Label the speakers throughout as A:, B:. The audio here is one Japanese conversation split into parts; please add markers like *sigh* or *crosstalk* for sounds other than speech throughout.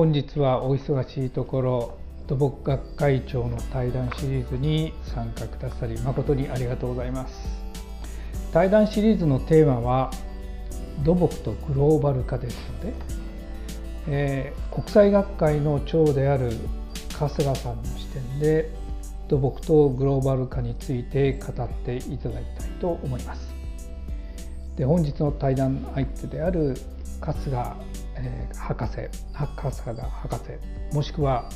A: 本日はお忙しいところ土木学会長の対談シリーズに参加くださり誠にありがとうございます。対談シリーズのテーマは土木とグローバル化ですので、えー、国際学会の長である春日さんの視点で土木とグローバル化について語っていただきたいと思います。で本日の対談相手である春日、えー、博士春日博士もしくは、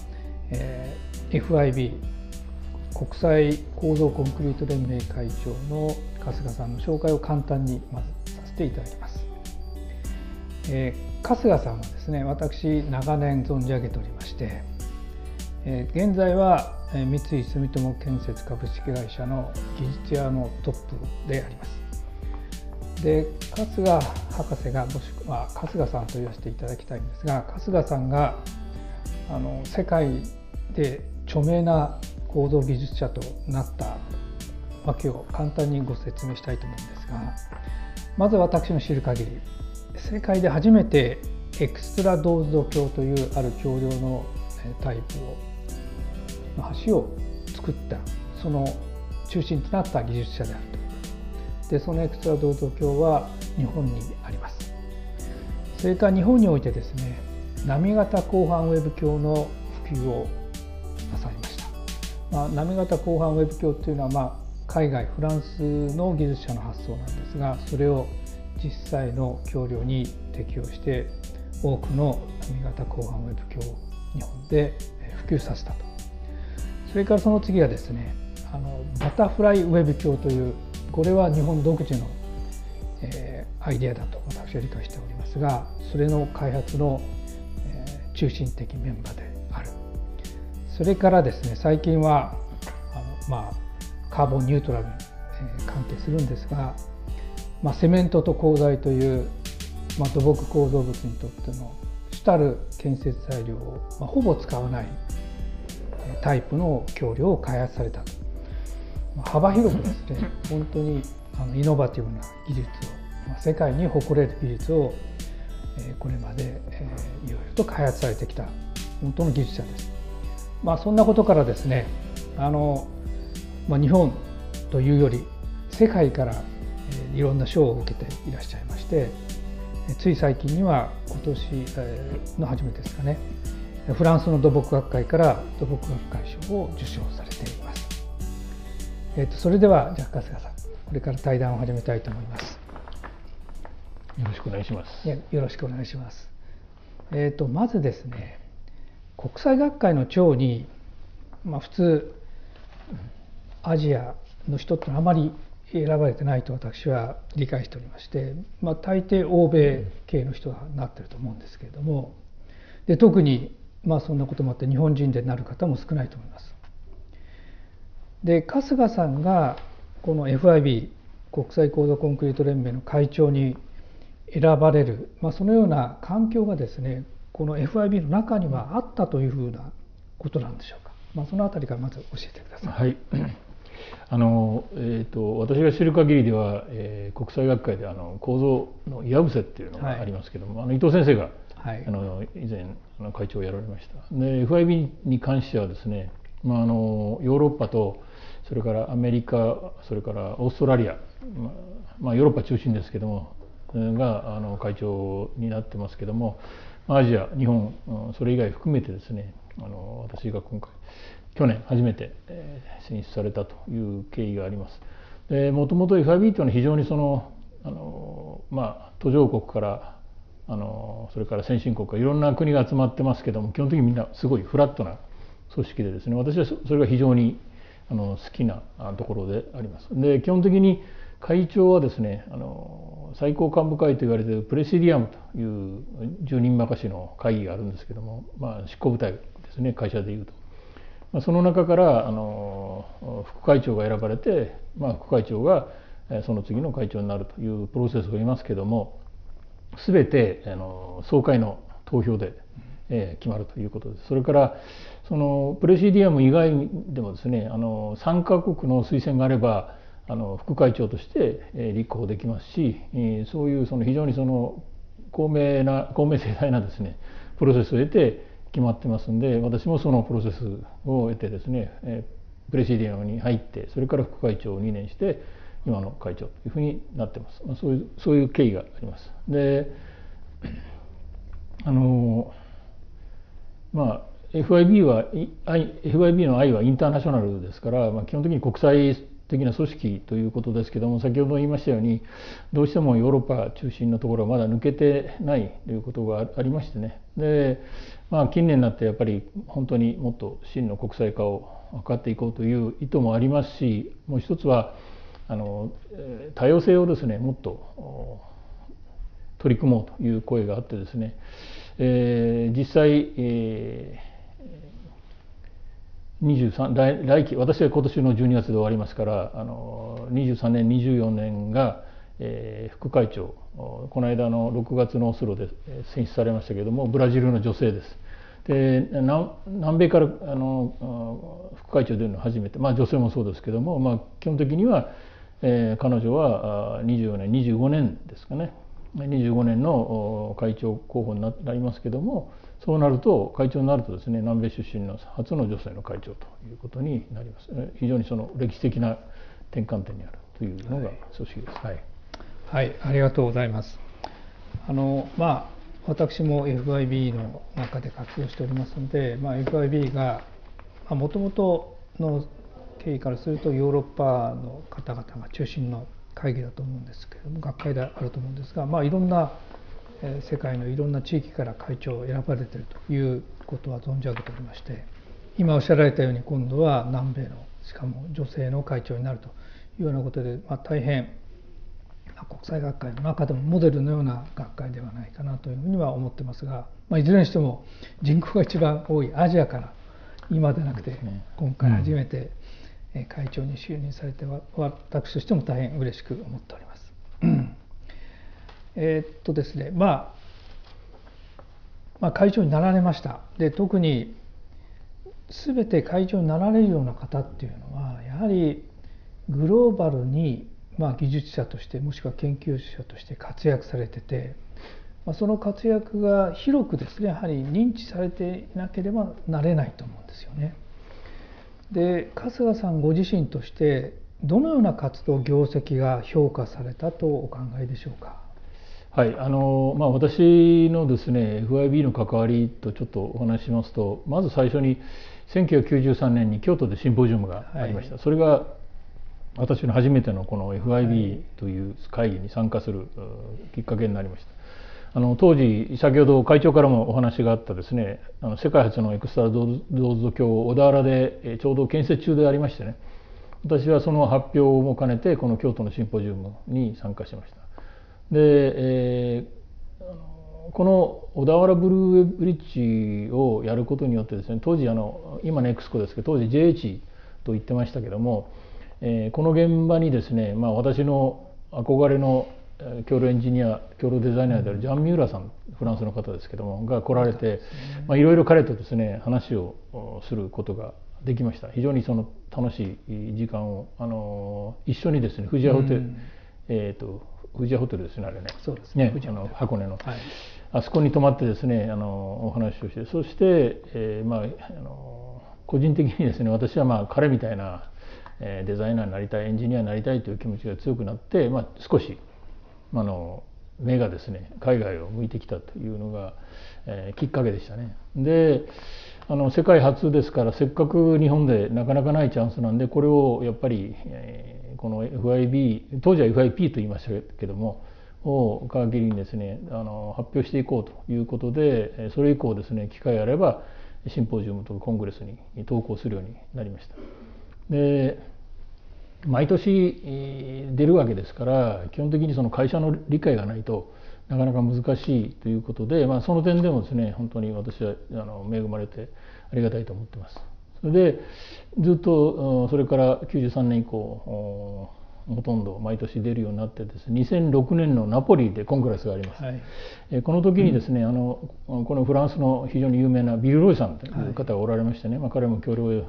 A: えー、FIB 国際構造コンクリート連盟会長の春日さんの紹介を簡単にまずさせていただきます。えー、春日さんはですね私長年存じ上げておりまして、えー、現在は三井住友建設株式会社の技術屋のトップであります。で春日博士がもしくは春日さんと言わせていただきたいんですが春日さんがあの世界で著名な構造技術者となったわけを簡単にご説明したいと思うんですがまず私の知る限り世界で初めてエクストラドーズド橋というある橋梁のタイプをの橋を作ったその中心となった技術者であると。でそのエクストラドーズド橋は日本にあります。それから日本においてですね波型広範ウェブ橋の普及をなさいました、まあ、波型広範ウェブ橋っていうのは、まあ、海外フランスの技術者の発想なんですがそれを実際の橋梁に適用して多くの波型広範ウェブ橋を日本で普及させたと。それからその次はですねあのバタフライウェブ橋というこれは日本独自の、えー、アイデアだと私は理解しておりますがそれの開発の、えー、中心的メンバーである。それからですね最近はあのまあカーボンニュートラルに、えー、関係するんですが、まあ、セメントと鋼材という、まあ、土木構造物にとっての主たる建設材料を、まあ、ほぼ使わないタイプの橋梁を開発されたと。幅広くですね本当にあのイノバティブな技術を、ま、世界に誇れる技術を、え、これまで、えー、いろいろと開発されてきた本当の技術者です。まあ、そんなことからですねあの、まあ、日本というより世界から、えー、いろんな賞を受けていらっしゃいましてつい最近には今年、の初めですかねフランスの土木学会から土木学会賞を受賞されています。えーと、それではじゃあ春日さんこれから対談を始めたいと思います。
B: よろしくお願いします。
A: よろしくお願いします。えっ、ー、とまずですね国際学会の長にまあ普通アジアの人ってあまり選ばれてないと私は理解しておりまして、まあ、大抵欧米系の人がなってると思うんですけれどもで特にまあそんなこともあって日本人でなる方も少ないと思います。で春日さんがこの FIB 国際構造コンクリート連盟の会長に選ばれる、まあ、そのような環境がですねこの FIB の中にはあったというふうなことなんでしょうか、まあ、そのあたりからまず教えてください。
B: はい。あのえーと、私が知る限りでは、えー、国際学会であの構造の岩伏せっていうのがありますけども、はい、あの伊藤先生がはい、あの以前あの会長をやられました。で FIB に関してはですね、まあ、あのヨーロッパとそれからアメリカそれからオーストラリア、まあ、ヨーロッパ中心ですけどもがあの会長になってますけどもアジア日本それ以外含めてですねあの私が今回去年初めて選出されたという経緯があります。でもともと FIB というのは非常にそのあの、まあ、途上国からあのそれから先進国いろんな国が集まってますけども基本的にみんなすごいフラットな組織でですね私はそれが非常にあの好きなところであります。で基本的に会長はですねあの最高幹部会と言われているプレシディアムという住人任しの会議があるんですけども、まあ、執行部隊ですね会社でいうと。まあ、その中からあの副会長が選ばれて、まあ、副会長がその次の会長になるというプロセスをいますけども全てあの総会の投票で、えー、決まるということです。それからそのプレシディアム以外でもですねあの3カ国の推薦があればあの副会長として、えー、立候補できますし、えー、そういうその非常にその公明な公明正大なですねプロセスを得て決まってますんで私もそのプロセスを得てですね、えプレシディアムに入ってそれから副会長を2年して今の会長というふうになってます、まあ、そういうそういう経緯があります。であのまあ FIB は FIB の I はインターナショナルですから、まあ、基本的に国際的な組織ということですけども先ほど言いましたようにどうしてもヨーロッパ中心のところはまだ抜けてないということがありましてね。で、まあ、近年になってやっぱり本当にもっと真の国際化を図っていこうという意図もありますしもう一つはあの多様性をですねもっと取り組もうという声があってですね、えー、実際、えー23来来期私は今年の12月で終わりますからあの23年24年が、えー、副会長この間の6月のオスロで選出されましたけれどもブラジルの女性です。で南米からあの副会長出るのは初めて、まあ、女性もそうですけども、まあ、基本的には、えー、彼女は24年25年ですかね25年の会長候補になりますけどもそうなると会長になるとですね南米出身の初の女性の会長ということになります非常にその歴史的な転換点にあるというのが組織です。
A: はい、はい、ありがとうございます。あのまあ私も FIB の中で活動しておりますので、まあ、FIB がもともとの経緯からするとヨーロッパの方々が中心の会議だと思うんですけれども学会であると思うんですが、まあ、いろんな世界のいろんな地域から会長を選ばれているということは存じ上げておりまして今おっしゃられたように今度は南米のしかも女性の会長になるというようなことで、まあ、大変国際学会の中でもモデルのような学会ではないかなというふうには思ってますが、まあ、いずれにしても人口が一番多いアジアから今でなくて今回初めて会長に就任されては私としても大変嬉しく思っております。え、っとですね、まあ、まあ会長になられましたで特に全て会長になられるような方っていうのはやはりグローバルに、まあ、技術者としてもしくは研究者として活躍されてて、まあ、その活躍が広くですねやはり認知されていなければなれないと思うんですよね。で春日さんご自身としてどのような活動業績が評価されたとお考えでしょうか？
B: はいあのまあ、私のですね FIB の関わりとちょっとお話ししますとまず最初に1993年に京都でシンポジウムがありました、はい、それが私の初めてのこの FIB という会議に参加するきっかけになりましたあの当時先ほど会長からもお話があったですねあの世界初のエクストラドーズ橋を小田原でちょうど建設中でありましてね私はその発表も兼ねてこの京都のシンポジウムに参加しました。で、えー、この小田原ブルーブリッジをやることによってですね当時あの今ネクスコですけど当時 JH と言ってましたけども、えー、この現場にですね、まあ、私の憧れの共同エンジニア共同デザイナーであるジャン・ミューラさんフランスの方ですけどもが来られていろいろ彼とですね話をすることができました。非常にその楽しい時間をあの一緒にですね藤屋ホテル、うん、えーと富士屋ホテルですねあれね。
A: そうですね。
B: あの箱根の、はい、あそこに泊まってですねあのお話をしてそして、えー、まああの個人的にですね私はまあ彼みたいなデザイナーになりたいエンジニアになりたいという気持ちが強くなって、まあ、少しあの目がですね海外を向いてきたというのが、えー、きっかけでしたね。であの世界初ですからせっかく日本でなかなかないチャンスなんでこれをやっぱり、えこの FIB 当時は FIP と言いましたけどもを皮切りにですねあの発表していこうということでそれ以降ですね機会あればシンポジウムとかコングレスに投稿するようになりました。で毎年出るわけですから基本的にその会社の理解がないとなかなか難しいということで、まあ、その点でもですね本当に私はあの恵まれてありがたいと思ってます。それでずっとそれから93年以降ほとんど毎年出るようになってですね2006年のナポリでコンクラスがあります、はい、えこの時にですね、うん、あのこのフランスの非常に有名なビル・ロイさんという方がおられましてね、はい、まあ、彼も協力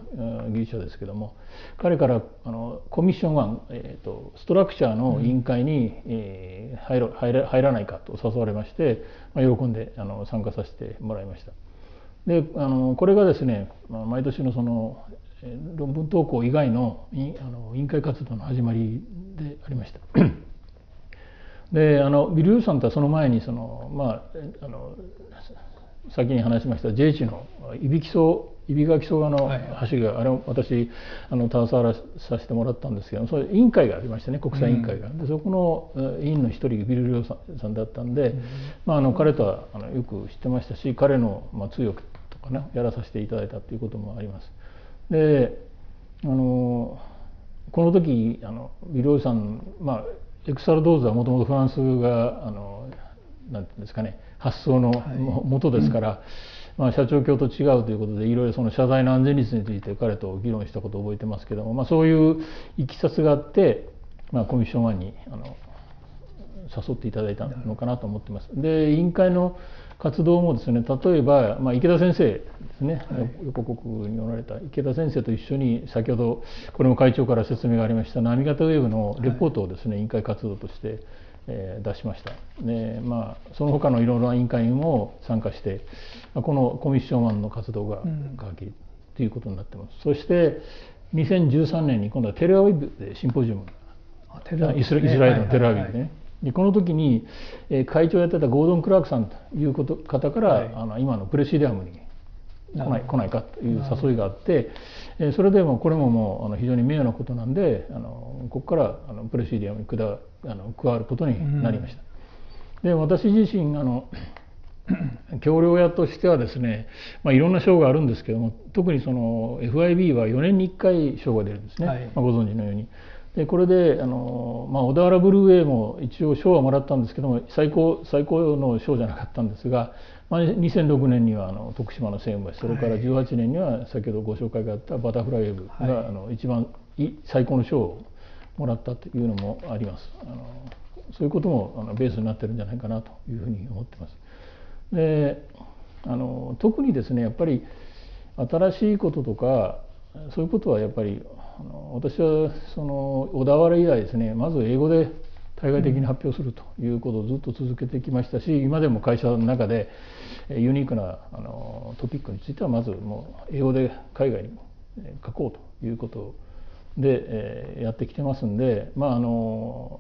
B: 技術者ですけども彼からあのコミッション1、えーと、ストラクチャーの委員会に、うん、えー、入ら入ら入らないかと誘われまして、まあ、喜んであの参加させてもらいました。であのこれがですね、まあ、毎年のその論文投稿以外のあの委員会活動の始まりでありました。であのビル・ユーさんとはその前にその、まあ、あの先に話しました J 地のいびきそういびがきそうの橋が、はい、あれを私あの携わらさせてもらったんですけどそれ委員会がありましてね国際委員会が、うん、でそこの委員の一人ビル・リョウさんだったんで、うん、まあ、あの彼とはあのよく知ってましたし彼の、まあ、通訳とかねやらさせていただいたということもあります。であのこの時あのビル・さん、まあ、エクサルドーズはもともとフランスがあのなんていうんですかね発想の元ですから、はい、まあ、社長卿と違うということでいろいろその謝罪の安全率について彼と議論したことを覚えてますけども、まあ、そういういきさつがあって、まあ、コミッション1にあの誘っていただいたのかなと思ってます。で委員会の活動もですね例えば、まあ、池田先生ですね、はい、横国におられた池田先生と一緒に先ほどこれも会長から説明がありました波形ウェーブのレポートをですね、はい、委員会活動として、えー、出しました。で、まあ、その他のいろいろな委員会にも参加してこのコミッション1の活動が鍵ということになってます、そして2013年に今度はテレアウィブでシンポジウム。イスラエルのテレアウィブでね、でこの時に、えー、会長をやってたゴードン・クラークさんということ方から、はい、あの今のプレシディアムに来ない来ないかという誘いがあって、えー、それでもこれももうあの非常に名誉なことなんであのここからあのプレシディアムに加あの加わることになりました。うん、で私自身あの *clears throat* 橋梁屋としてはですね、まあ、いろんな賞があるんですけども特にその FIB は4年に1回賞が出るんですね、はい、まあ、ご存知のように。でこれであの、まあ、小田原ブルーウェイも一応賞はもらったんですけども最高最高の賞じゃなかったんですが、まあ、2006年にはあの徳島の専務それから18年には先ほどご紹介があったバタフライウェブが、はい、あの一番最高の賞をもらったというのもあります。あのそういうこともあのベースになってるんじゃないかなというふうに思ってます。であの特にですねやっぱり新しいこととかそういうことはやっぱりあの私はその小田原以来ですねまず英語で対外的に発表するということをずっと続けてきましたし今でも会社の中でユニークなあのトピックについてはまずもう英語で海外に書こうということで、えやってきてますんでまああの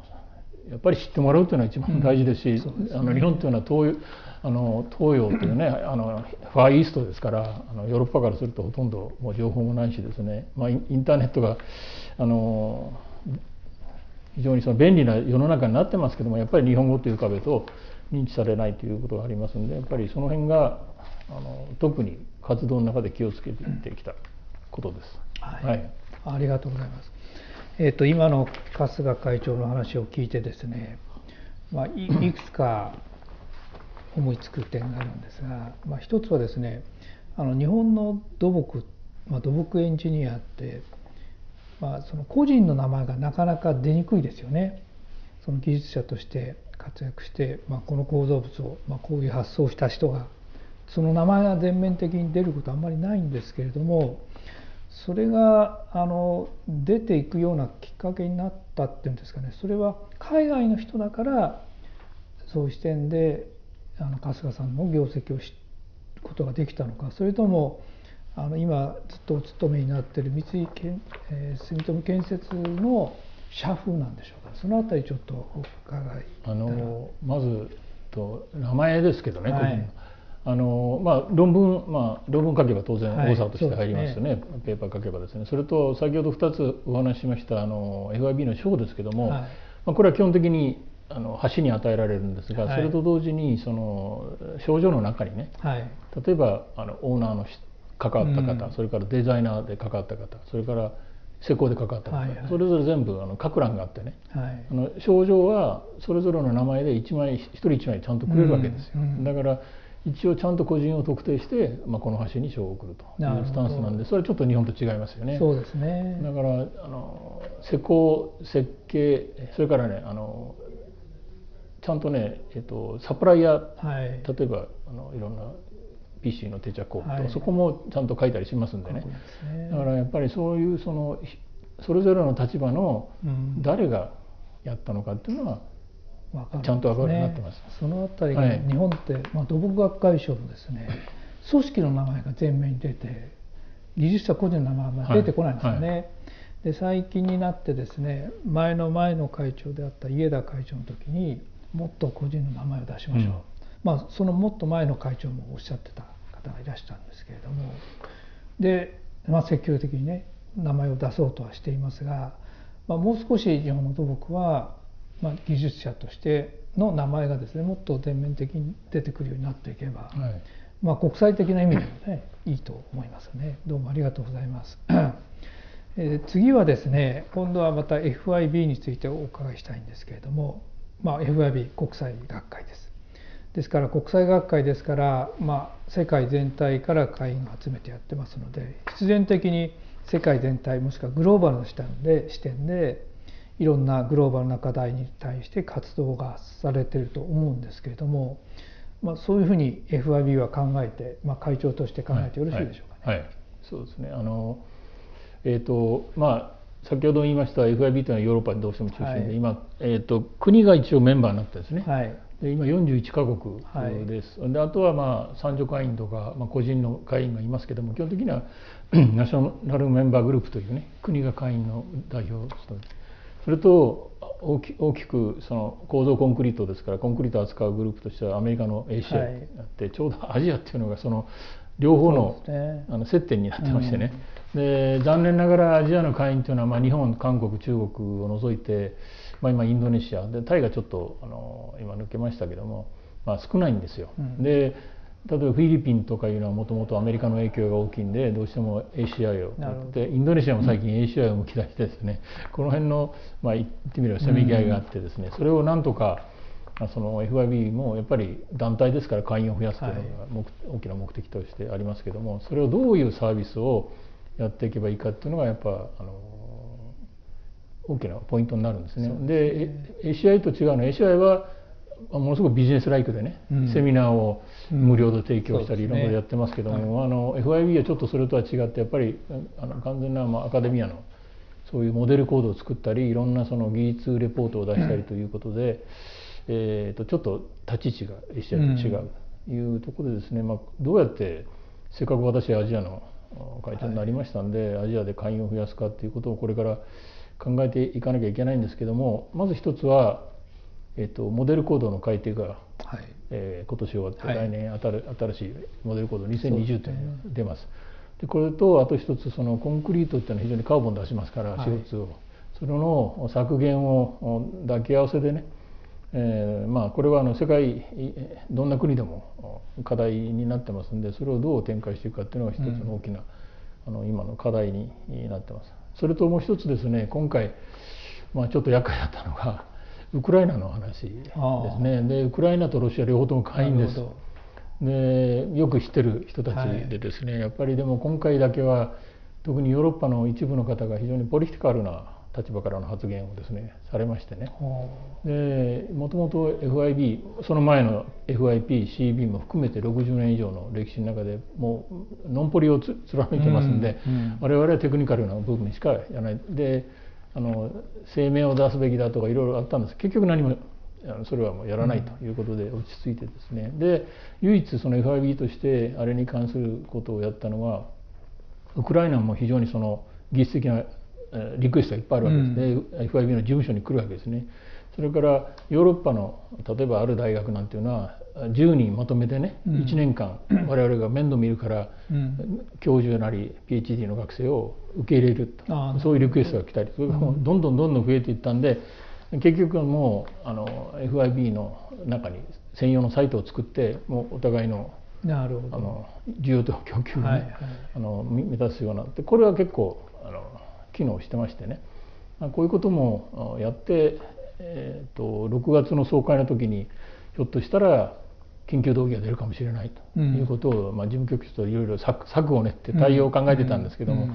B: やっぱり知ってもらうというのは一番大事ですし、うんすね、あの日本というのは東あの東洋というねあのファーイーストですからあのヨーロッパからするとほとんどもう情報もないしですね、まあ、インターネットがあの非常にその便利な世の中になってますけどもやっぱり日本語という壁と認知されないということがありますんでやっぱりその辺があの特に活動の中で気をつけてきたことです。
A: はい、はい、ありがとうございます。えーと、と今の春日会長の話を聞いてですね、まあ、いいくつか思いつく点があるんですが、まあ、一つはですねあの日本の土木、まあ、土木エンジニアって、まあ、その個人の名前がなかなか出にくいですよね。その技術者として活躍して、まあ、この構造物を、まあ、こういう発想をした人がその名前が全面的に出ることはあんまりないんですけれどもそれがあの出ていくようなきっかけになったっていうんですかねそれは海外の人だからそういう視点であの春日さんの業績を知ることができたのか。それともあの今ずっとお勤めになっている三井建、えー、住友建設の社風なんでしょうか。そのあたりちょっとお伺い
B: あのまずと名前ですけどね、はい、あのまあ、論文、まあ、論文書けば当然大沢として入りますよね、はいね、ペーパー書けばですね。それと先ほど2つお話ししましたあの FIB の賞ですけども、はい、まあ、これは基本的にあの橋に与えられるんですが、はい、それと同時にその症状の中にね、はい、例えばあのオーナーの関わった方、うん、それからデザイナーで関わった方それから施工で関わった方、はいはい、それぞれ全部あの書く欄があってね、はい、あの症状はそれぞれの名前で1枚1人1枚ちゃんとくれるわけですよ、うんうん、だから一応ちゃんと個人を特定して、まあ、この橋に賞を送るというスタンスなんでそれはちょっと日本と違いますよね。
A: そうですね。
B: だからあの施工設計それからねあのちゃんとね、えっと、サプライヤー、はい、例えばあのいろんな PC の定着工具と、はい、そこもちゃんと書いたりしますんでね、ね、だからやっぱりそういうそのそれぞれの立場の誰がやったのかっていうのは、ちゃんと分かるようになってます。
A: そのあたりが日本って、はい、まあ、土木学会賞のですね組織の名前が前面に出て技術者個人の名前が出てこないんですよね。はいはい、で最近になってですね前の前の会長であった家田会長の時にもっと個人の名前を出しましょう、うん、まあ、そのもっと前の会長もおっしゃってた方がいらしたんですけれども。で、まあ、積極的にね名前を出そうとはしていますが、まあ、もう少し日本の土木はまあ、技術者としての名前がですねもっと全面的に出てくるようになっていけば、はい、まあ、国際的な意味でもねいいと思いますね。どうもありがとうございます。えー、次はですね今度はまた FIB についてお伺いしたいんですけれども、まあ、FIB 国際学会です。ですから国際学会ですから、まあ、世界全体から会員を集めてやってますので必然的に世界全体もしくはグローバルの視点で視点でいろんなグローバルな課題に対して活動がされてると思うんですけれども、まあ、そういうふうに FIB は考えて、まあ、会長として考えてよろしいでしょう
B: かね。はい、はい、そうですねあの、えーとまあ先ほど言いました FIB というのはヨーロッパでどうしても中心で、はい、今、えーと、国が一応メンバーになってですね、はい、で今41カ国です、はい、であとはまあ参助会員とか、まあ、個人の会員がいますけども基本的には *clears throat* ナショナルメンバーグループというね国が会員の代表を務めてそれと大き大きくその構造コンクリートですからコンクリートを扱うグループとしてはアメリカの ACI ってあって、はい、ちょうどアジアっていうのがその両方の,、ね、あの接点になってましてね、うん、で残念ながらアジアの会員というのは、まあ、日本韓国中国を除いて、まあ、今インドネシア。でタイがちょっとあの今抜けましたけども、まあ、少ないんですよ。うん、で例えばフィリピンとかいうのはもともとアメリカの影響が大きいんでどうしても ACI をやってインドネシアも最近 ACI をむき出してですね、うん、この辺の、まあ、言ってみればせめぎ合いがあってですね、それをなんとかその FIB もやっぱり団体ですから会員を増やすというのが大きな目的としてありますけどもそれをどういうサービスをやっていけばいいかっていうのがやっぱあの大きなポイントになるんですね。で、ね、ACI と違うのは ACI はものすごくビジネスライクでね、うん、セミナーを無料で提供したりいろんなことやってますけども、あの FIB はちょっとそれとは違ってやっぱりあの完全な、まあ、アカデミアのそういうモデルコードを作ったりいろんなその技術レポートを出したりということで、うん、えー、とちょっと立ち位置が ACI と違うというところでですね、まあ、どうやってせっかく私アジアの会長になりましたんで、はい、アジアで会員を増やすかっていうことをこれから考えていかなきゃいけないんですけどもまず一つはえーと、モデルコードの改定が、はい。えー、今年終わって、来年新しいモデルコード2020というのが出ます。でこれとあと一つそのコンクリートっていうのは非常にカーボン出しますから、はい、CO2 を。それの削減を抱き合わせでね、えー、まあこれはあの世界どんな国でも課題になってますんでそれをどう展開していくかっていうのが一つの大きな、うん、あの今の課題になってます。それともう一つですね今回、まあ、ちょっと厄介だったのがウクライナの話ですね。でウクライナとロシア両方とも会員です。でよく知ってる人たちでですね、はい、やっぱりでも今回だけは特にヨーロッパの一部の方が非常にポリティカルな立場からの発言をですねされましてね。でもともと FIB その前の FIPCB も含めて60年以上の歴史の中でもうノンポリを貫いてますんで、うんうん、我々はテクニカルな部分しかやらない。であの声明を出すべきだとかいろいろあったんです。結局何もそれはもうやらないということで落ち着いてですね、で唯一その FIB としてあれに関することをやったのはウクライナも非常にその技術的なリクエストがいっぱいあるわけですね、うん、FIB の事務所に来るわけですね。それからヨーロッパの例えばある大学なんていうのは10人まとめてね、うん、1年間我々が面倒見るから、うん、教授なり PhD の学生を受け入れると。そういうリクエストが来たりそれがどんどんどんどん増えていったんで結局もうあの FIB の中に専用のサイトを作ってもうお互いの
A: なるほど。あ
B: の需要と供給を、ねはいはい、あの満たすような。でこれは結構あの機能してましてね。こういうこともやって、えーと、と6月の総会の時にひょっとしたら緊急動議が出るかもしれないと。いうことを、まあ、事務局長といろいろ策を練って対応を考えてたんですけども、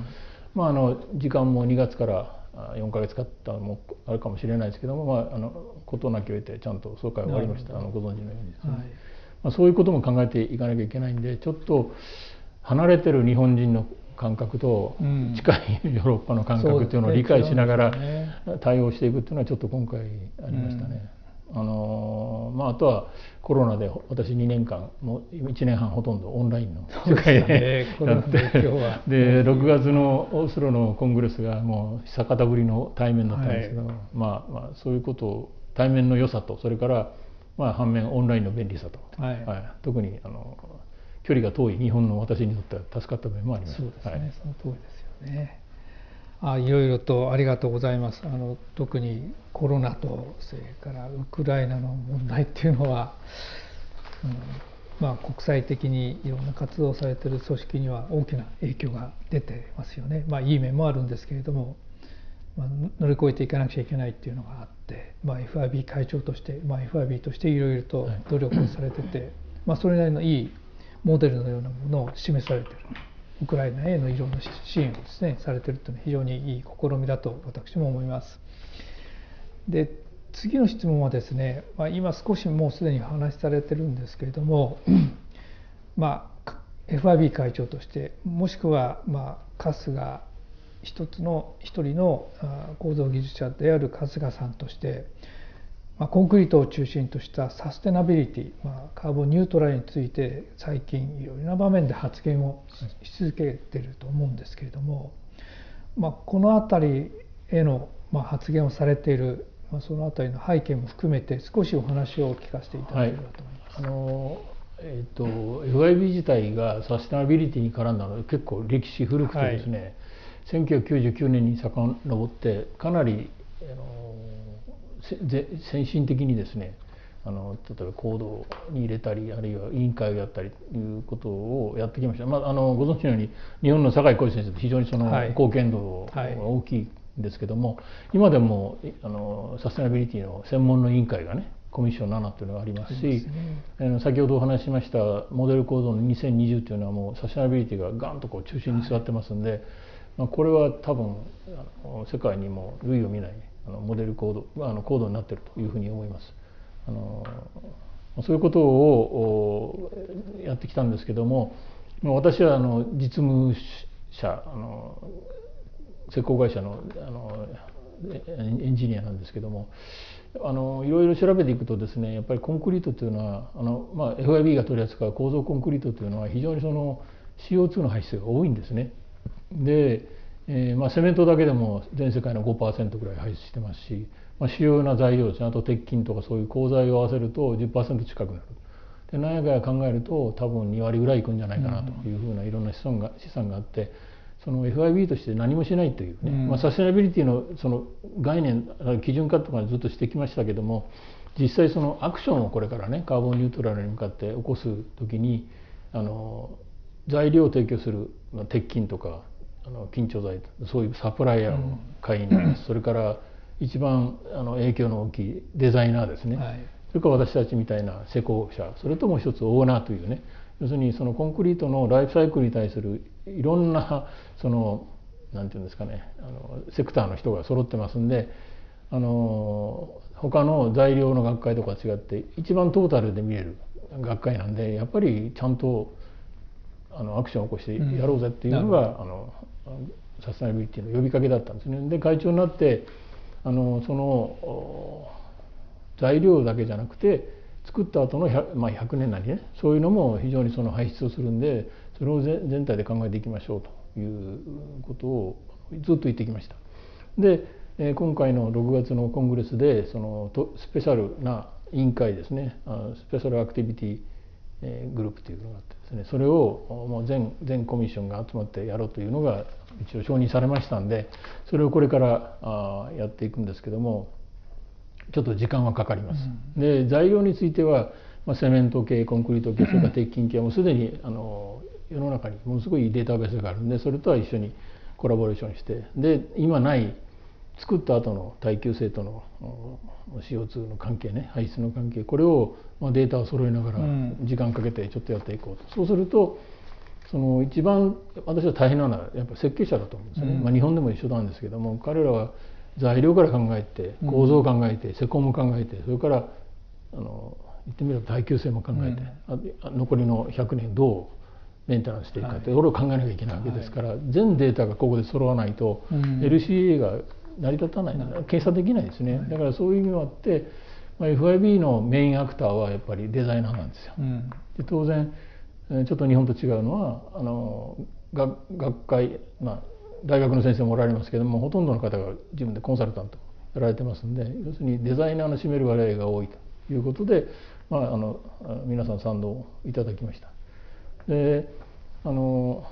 B: まあ、あの時間も2月から4か月かったのもあるかもしれないですけども、まあ、あの事なきを得てちゃんと総会終わりました。あのご存知のようにですね、はい、まあ、そういうことも考えていかなきゃいけないんでちょっと離れてる日本人の感覚と近いヨーロッパの感覚っていうのを理解しながら対応していくっていうのはちょっと今回ありましたね。あのまあ、あとはコロナで私2年間もう1年半ほとんどオンラインの世界でやってで6月のオースロのコングレスがもう久方ぶりの対面だったんですけど、はい、まあ、まあそういうことを対面の良さとそれからまあ反面オンラインの便利さと、はい、はい、特にあの距離が遠い日本の私にとっては助かった面もあります。
A: そうですね、はい、その通りですよねあいろいろとありがとうございます。あの特にコロナとそれからウクライナの問題っていうのは、うんまあ、国際的にいろんな活動されてる組織には大きな影響が出てますよね。まあ、いい面もあるんですけれども、まあ、乗り越えていかなくちゃいけないっていうのがあって、まあ、FIB 会長として、まあ、FIB としていろいろと努力をされてて、はい、まあ、それなりのいいモデルのようなものを示されてる。ウクライナへのいろんな支援をですねされているというのは非常にいい試みだと私も思います。で次の質問はですね、まあ、今少しもうすでに話しされてるんですけれども、まあ、FIB 会長としてもしくはまあ春日一つの一人の構造技術者である春日さんとしてまあ、コンクリートを中心としたサステナビリティ、まあ、カーボンニュートラルについて最近いろいろな場面で発言をし続けていると思うんですけれども、まあ、この辺りへのまあ発言をされている、まあ、その辺りの背景も含めて少しお話を聞かせていただければと思います。はい、あの
B: えーと、FIB 自体がサステナビリティに絡んだのは結構歴史古くてですね、はい、1999年に遡ってかなりあの先進的にですねあの例えば行動に入れたりあるいは委員会をやったりということをやってきました、まあ、あのご存知のように日本の酒井浩一先生って非常にその貢献度が大きいんですけども、はい、今でもあのサステナビリティの専門の委員会がねコミッション7というのがありますし、ね、先ほどお話ししましたモデル構造の2020というのはもうサステナビリティがガンとこう中心に座ってますんで、はい、まあ、これは多分あの世界にも類を見ないあのモデルコードあのコードになっているというふうに思います。あのそういうことをやってきたんですけども私はあの実務者あの施工会社のあのエンジニアなんですけどもあのいろいろ調べていくとですねやっぱりコンクリートというのはあの、まあ、FIB が取り扱う構造コンクリートというのは非常にその CO2 の排出が多いんですね。でえー、まあ、セメントだけでも全世界の5%ぐらい排出してますし、まあ、主要な材料ですね。あと鉄筋とかそういう鋼材を合わせると10%近くなる。で何やかや考えると多分2割ぐらいいくんじゃないかなというふうないろんな資産が資産があってその FIB として何もしないというね、うん、まあ、サステナビリティのその概念基準化とかずっとしてきましたけども実際そのアクションをこれからねカーボンニュートラルに向かって起こす時にあの材料を提供する鉄筋とかあの緊張剤そういうサプライヤーを買いに、うん、それから一番あの影響の大きいデザイナーですね、はい、それから私たちみたいな施工者それともう一つオーナーというね。要するにそのコンクリートのライフサイクルに対するいろんなその何て言うんですかねあのセクターの人が揃ってますんであの他の材料の学会とか違って一番トータルで見える学会なんでやっぱりちゃんとあのアクションを起こしてやろうぜっていうのが、うん、あのサステナビリティの呼びかけだったんですね。で会長になってあのその材料だけじゃなくて作った後の 100,、まあ、100年なりねそういうのも非常にその排出をするんでそれを全体で考えていきましょうということをずっと言ってきました。で今回の6月のコングレスでそのスペシャルな委員会ですねスペシャルアクティビティグループというのがあってですねそれをもう全全コミッションが集まってやろうというのが一応承認されましたんでそれをこれからあやっていくんですけどもちょっと時間はかかります。うん、で材料については、まあ、セメント系コンクリート系 *laughs* それから鉄筋系はもうすでにあの世の中にものすごいデータベースがあるんでそれとは一緒にコラボレーションしてで今ない作った後の耐久性との CO2 の関係ね排出の関係これを、まあ、データを揃えながら時間かけてちょっとやっていこうと、そうするとその一番私は大変なのはやっぱ設計者だと思うんですね、うん、まあ、日本でも一緒なんですけども彼らは材料から考えて構造を考えて施工も考えてそれからあの言ってみれば耐久性も考えて、うん、残りの100年どうメンテナンスしていくかって、これを考えなきゃいけないわけですから、はい、全データがここで揃わないと、うん、LCA が成り立たない計算できないですね、はい、だからそういう意味もあって、まあ、FIB のメインアクターはやっぱりデザイナーなんですよ。うん、で当然ちょっと日本と違うのはあの学学会、まあ、大学の先生もおられますけどもほとんどの方が自分でコンサルタントやられてますんで要するにデザイナーの占める割合が多いということで、まあ、あの皆さん賛同いただきました。であの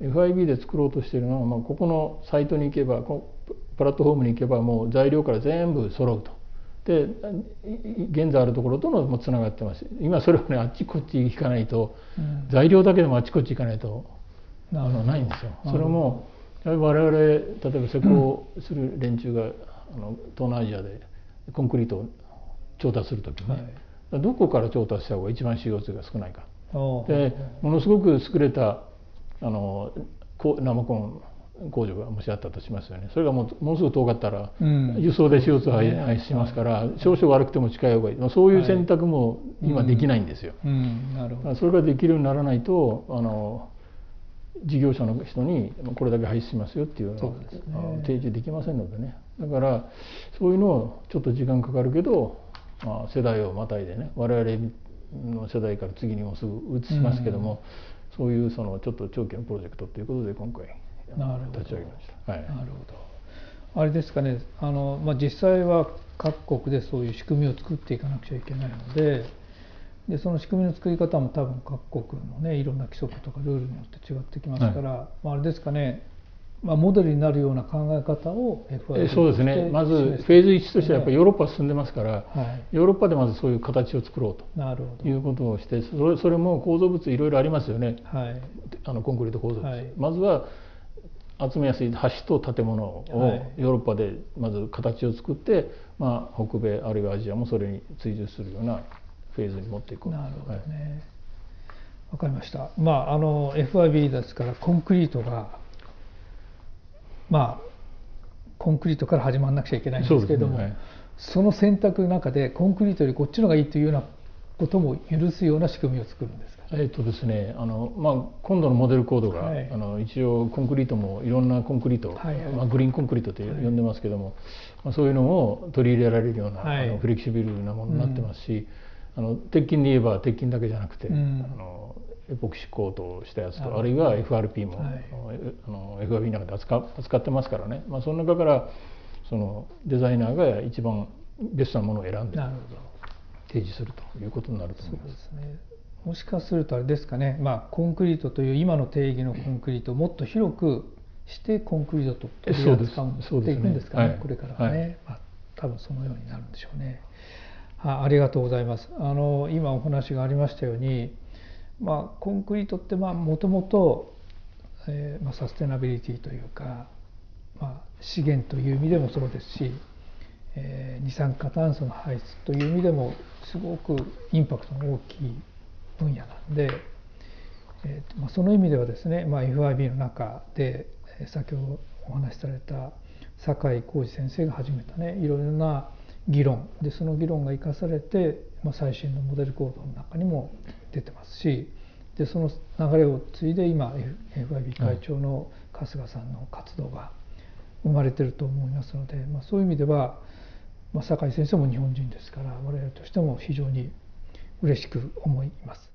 B: FIB で作ろうとしているのは、まあ、ここのサイトに行けばプラットフォームに行けばもう材料から全部揃うと。で現在あるところとのもつながってます。今それをねあっちこっち行かないと、うん、材料だけでもあっちこっち行かないとあのないんですよ。それも我々例えば施工する連中が、あの東南アジアでコンクリートを調達する時ね、はい、どこから調達した方が一番 CO2 が少ないか。でものすごく優れたあの生コン工場がもしあったとしますよね。それがもうものすごく遠かったら、輸送で CO2 排出しますから、少々悪くても近い方がいい、まあ、そういう選択も今できないんですよ。それができるようにならないとあの事業者の人にこれだけ排出しますよっていうのを、ね、提示できませんのでね。だからそういうのをちょっと時間かかるけど、まあ、世代をまたいでね我々の世代から次にもすぐ移しますけども、うん、そういうそのちょっと長期のプロジェクトということで今回立ち上げました。はい、なるほ
A: ど。あれですかね。あの、まあ、実際は各国でそういう仕組みを作っていかなくちゃいけないのででその仕組みの作り方も多分各国のねいろんな規則とかルールによって違ってきますから、はい、まあ、あれですかね。まあ、モデルになるような考え方を
B: FIB そうですね。まずフェーズ1としてはやっぱりヨーロッパ進んでますから、はい、ヨーロッパでまずそういう形を作ろうと。なるほど。いうことをしてそれそれも構造物いろいろありますよね、はい、あのコンクリート構造物、はい、まずは集めやすい橋と建物をヨーロッパでまず形を作って、まあ、北米あるいはアジアもそれに追従するようなフェーズに持っていく
A: なるほどね、わかりました。まああの FIB ですからコンクリートがまあコンクリートから始まらなくちゃいけないんですけれどもそ、ね。はい、その選択の中でコンクリートよりこっちの方がいいというようなことも許すような仕組みを作るんですか？
B: えっとですねあの、まあ、今度のモデルコードが、はい、あの一応コンクリートもいろんなコンクリート、はいはい、まあ、グリーンコンクリートと呼んでますけども、まあ、そういうのを取り入れられるような、あのフレキシビルなものになってますし、うん、あの鉄筋で言えば鉄筋だけじゃなくて、うん、あのエポキシコートしたやつとあるいは FRP も、はい、あの FRP の中で扱扱ってますからね、まあ、その中からそのデザイナーが一番ベストなものを選んで提示するということになると思います。ね、
A: もしかするとあれですかね、まあ、コンクリートという今の定義のコンクリートをもっと広くしてコンクリートと取り扱っていくんですかね、ねはい、これからはね、はい、まあ、多分そのようになるんでしょうね。あありがとうございます。あの今お話がありましたようにまあ、コンクリートってもともとサステナビリティというか、まあ、資源という意味でもそうですし、えー、二酸化炭素の排出という意味でもすごくインパクトの大きい分野なんで、えーまあ、その意味ではですね、まあ、FIB の中で先ほどお話しされた酒井浩二先生が始めたねいろいろな議論でその議論が生かされて、まあ、最新のモデルコードの中にも出てますしでその流れを継いで今 FIB 会長の春日さんの活動が生まれてると思いますので、まあ、そういう意味では、まあ、酒井先生も日本人ですから我々としても非常に嬉しく思います。